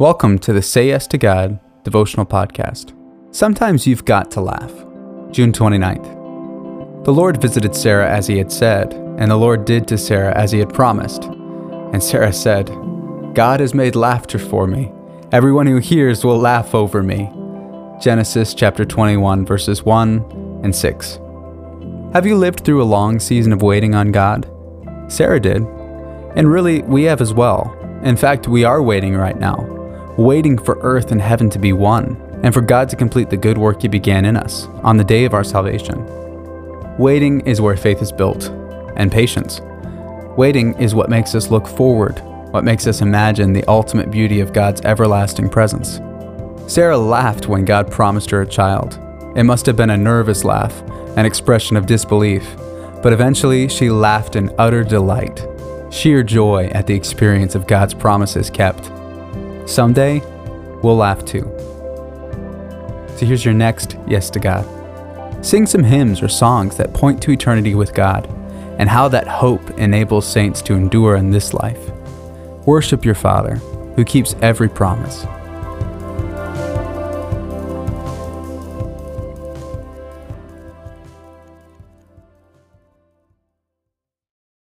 Welcome to the Say Yes to God devotional podcast. Sometimes you've got to laugh. June 29th. The Lord visited Sarah as he had said, and the Lord did to Sarah as he had promised. And Sarah said, God has made laughter for me. Everyone who hears will laugh over me. Genesis chapter 21, verses 1 and 6. Have you lived through a long season of waiting on God? Sarah did. And really, we have as well. In fact, we are waiting right now waiting for earth and heaven to be one, and for God to complete the good work He began in us on the day of our salvation. Waiting is where faith is built, and patience. Waiting is what makes us look forward, what makes us imagine the ultimate beauty of God's everlasting presence. Sarah laughed when God promised her a child. It must have been a nervous laugh, an expression of disbelief, but eventually she laughed in utter delight, sheer joy at the experience of God's promises kept. Someday, we'll laugh too. So here's your next yes to God. Sing some hymns or songs that point to eternity with God and how that hope enables saints to endure in this life. Worship your Father, who keeps every promise